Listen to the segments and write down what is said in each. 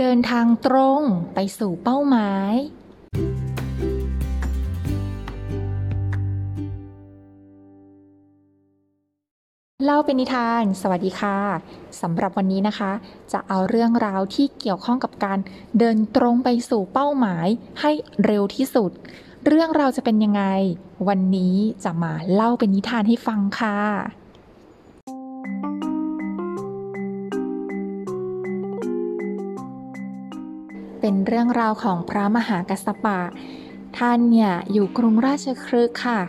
เดินทางตรงไปสู่เป้าหมาย เล่าเป็นนิทาน สวัสดีค่ะสำหรับวันนี้นะคะ จะเอาเรื่องราวที่เกี่ยวข้องกับการเดินตรงไปสู่เป้าหมายให้เร็วที่สุด เรื่องราวจะเป็นยังไง วันนี้จะมาเล่าเป็นนิทานให้ฟังค่ะ เป็นเรื่องราวของพระมหากัสสปะ ท่านเนี่ยอยู่กรุงราชคฤห์ค่ะ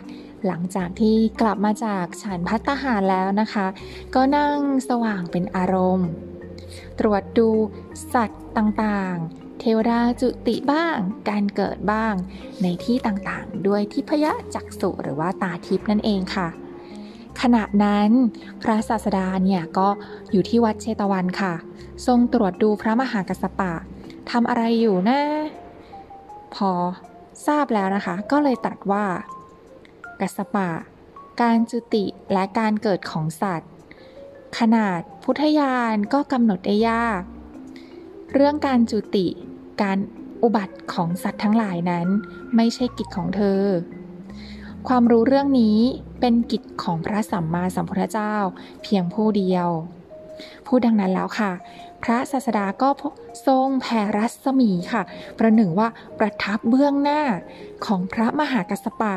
หลังจากที่กลับมาจากฉันพัตตาหารแล้วนะคะ ก็นั่งสว่างเป็นอารมณ์ ตรวจดูสัตว์ต่างๆ เทวดาจุติบ้าง การเกิดบ้าง ในที่ต่างๆ ด้วยทิพยจักษุหรือว่าตาทิพนั่นเองค่ะขณะนั้นพระศาสดาเนี่ยก็อยู่ที่วัดเชตวันค่ะ ทรงตรวจดูพระมหากัสสปะ ทำอะไรอยู่นะ พอทราบแล้วนะคะ ก็เลยตรัสว่า กัสสปะ การจุติและการเกิดของสัตว์ ขนาดพุทธญาณก็กำหนดได้ยาก เรื่องการจุติ การอุบัติของสัตว์ทั้งหลายนั้น ไม่ใช่กิจของเธอ ความรู้เรื่องนี้เป็นกิจของพระสัมมาสัมพุทธเจ้าเพียงผู้เดียว พูดดังนั้นแล้วค่ะ พระศาสดาก็ทรงแผ่รัศมีค่ะ ประหนึ่งว่าประทับเบื้องหน้าของพระมหากัสสปะ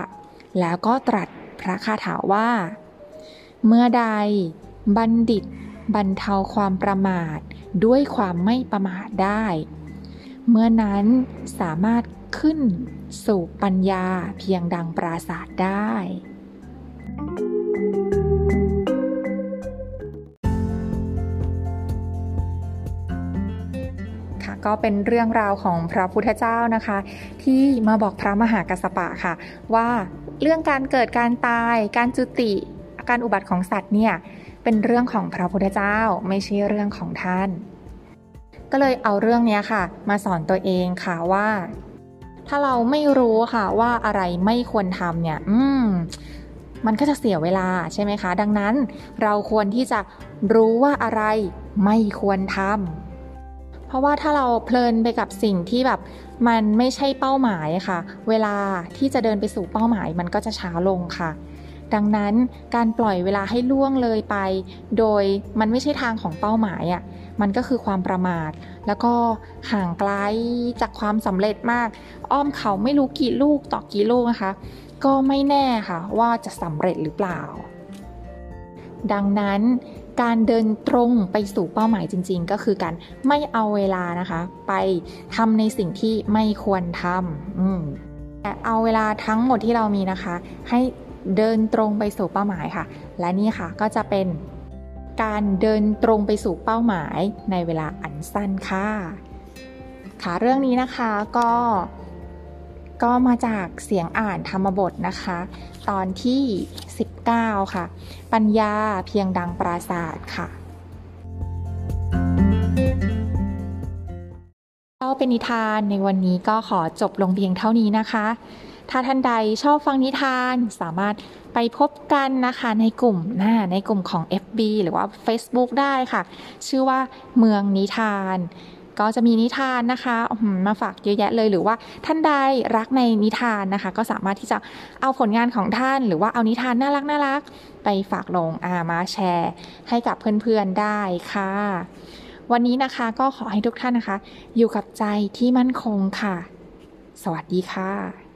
แล้วก็ตรัสพระคาถาว่า เมื่อใดบัณฑิตบรรเทาความประมาทด้วยความไม่ประมาทได้ เมื่อนั้นสามารถขึ้นสู่ปัญญาเพียงดังปราศาสตร์ได้ ก็เป็นเรื่องราวของพระพุทธเจ้านะคะ ที่มาบอกพระมหากัสสปะค่ะ ว่าเรื่องการเกิดการตาย การจุติ การอุบัติของสัตว์เนี่ยเป็นเรื่องของพระพุทธเจ้าไม่ใช่เรื่องของท่าน ก็เลยเอาเรื่องนี้ค่ะ มาสอนตัวเองค่ะว่า ถ้าเราไม่รู้ค่ะว่าอะไรไม่ควรทำเนี่ย อืมมันก็จะเสียเวลาใช่ไหมคะ ดังนั้นเราควรที่จะรู้ว่าอะไรไม่ควรทำ เพราะว่าถ้าเราเพลินไปกับสิ่งที่แบบมันไม่ใช่เป้าหมายค่ะ เวลาที่จะเดินไปสู่เป้าหมายมันก็จะช้าลงค่ะ ดังนั้นการปล่อยเวลาให้ล่วงเลยไป โดยมันไม่ใช่ทางของเป้าหมายอะ่ะมันก็คือความประมาท แล้วก็ห่างไกลจากความสำเร็จมาก อ้อมเขาไม่รู้กี่ลูกต่อกี่ลูกนะคะ ก็ไม่แน่ค่ะว่าจะสำเร็จหรือเปล่า ดังนั้นการเดินตรงไปสู่เป้าหมายจริง ๆ ก็คือการไม่เอาเวลานะคะ ไปทำในสิ่งที่ไม่ควรทำอืมแต่เอาเวลาทั้งหมดที่เรามีนะคะ ให้เดินตรงไปสู่เป้าหมายค่ะ และนี่ค่ะก็จะเป็นการเดินตรงไปสู่เป้าหมายในเวลาอันสั้นค่ะค่ะเรื่องนี้นะคะก็ ก็มาจากเสียงอ่านธรรมบทนะคะ ตอนที่ 19 ค่ะ ปัญญาเพียงดังปราศาสตร์ค่ะเล่าเป็นนิทานในวันนี้ก็ขอจบลงเพียงเท่านี้นะคะ ถ้าท่านใดชอบฟังนิทานสามารถไปพบกันนะคะในกลุ่มหน้าในกลุ่มของ FB หรือว่า Facebook ได้ค่ะ ชื่อว่าเมืองนิทาน ก็จะมีนิทานนะคะมาฝากเยอะแยะเลยหรือว่าท่านใดรักในนิทานนะคะ ก็สามารถที่จะเอาผลงานของท่าน หรือว่าเอานิทานน่ารักน่ารักไปฝากลงอามาแชร์ให้กับเพื่อนๆได้ค่ะ วันนี้นะคะก็ขอให้ทุกท่านนะคะ อยู่กับใจที่มั่นคงค่ะ สวัสดีค่ะ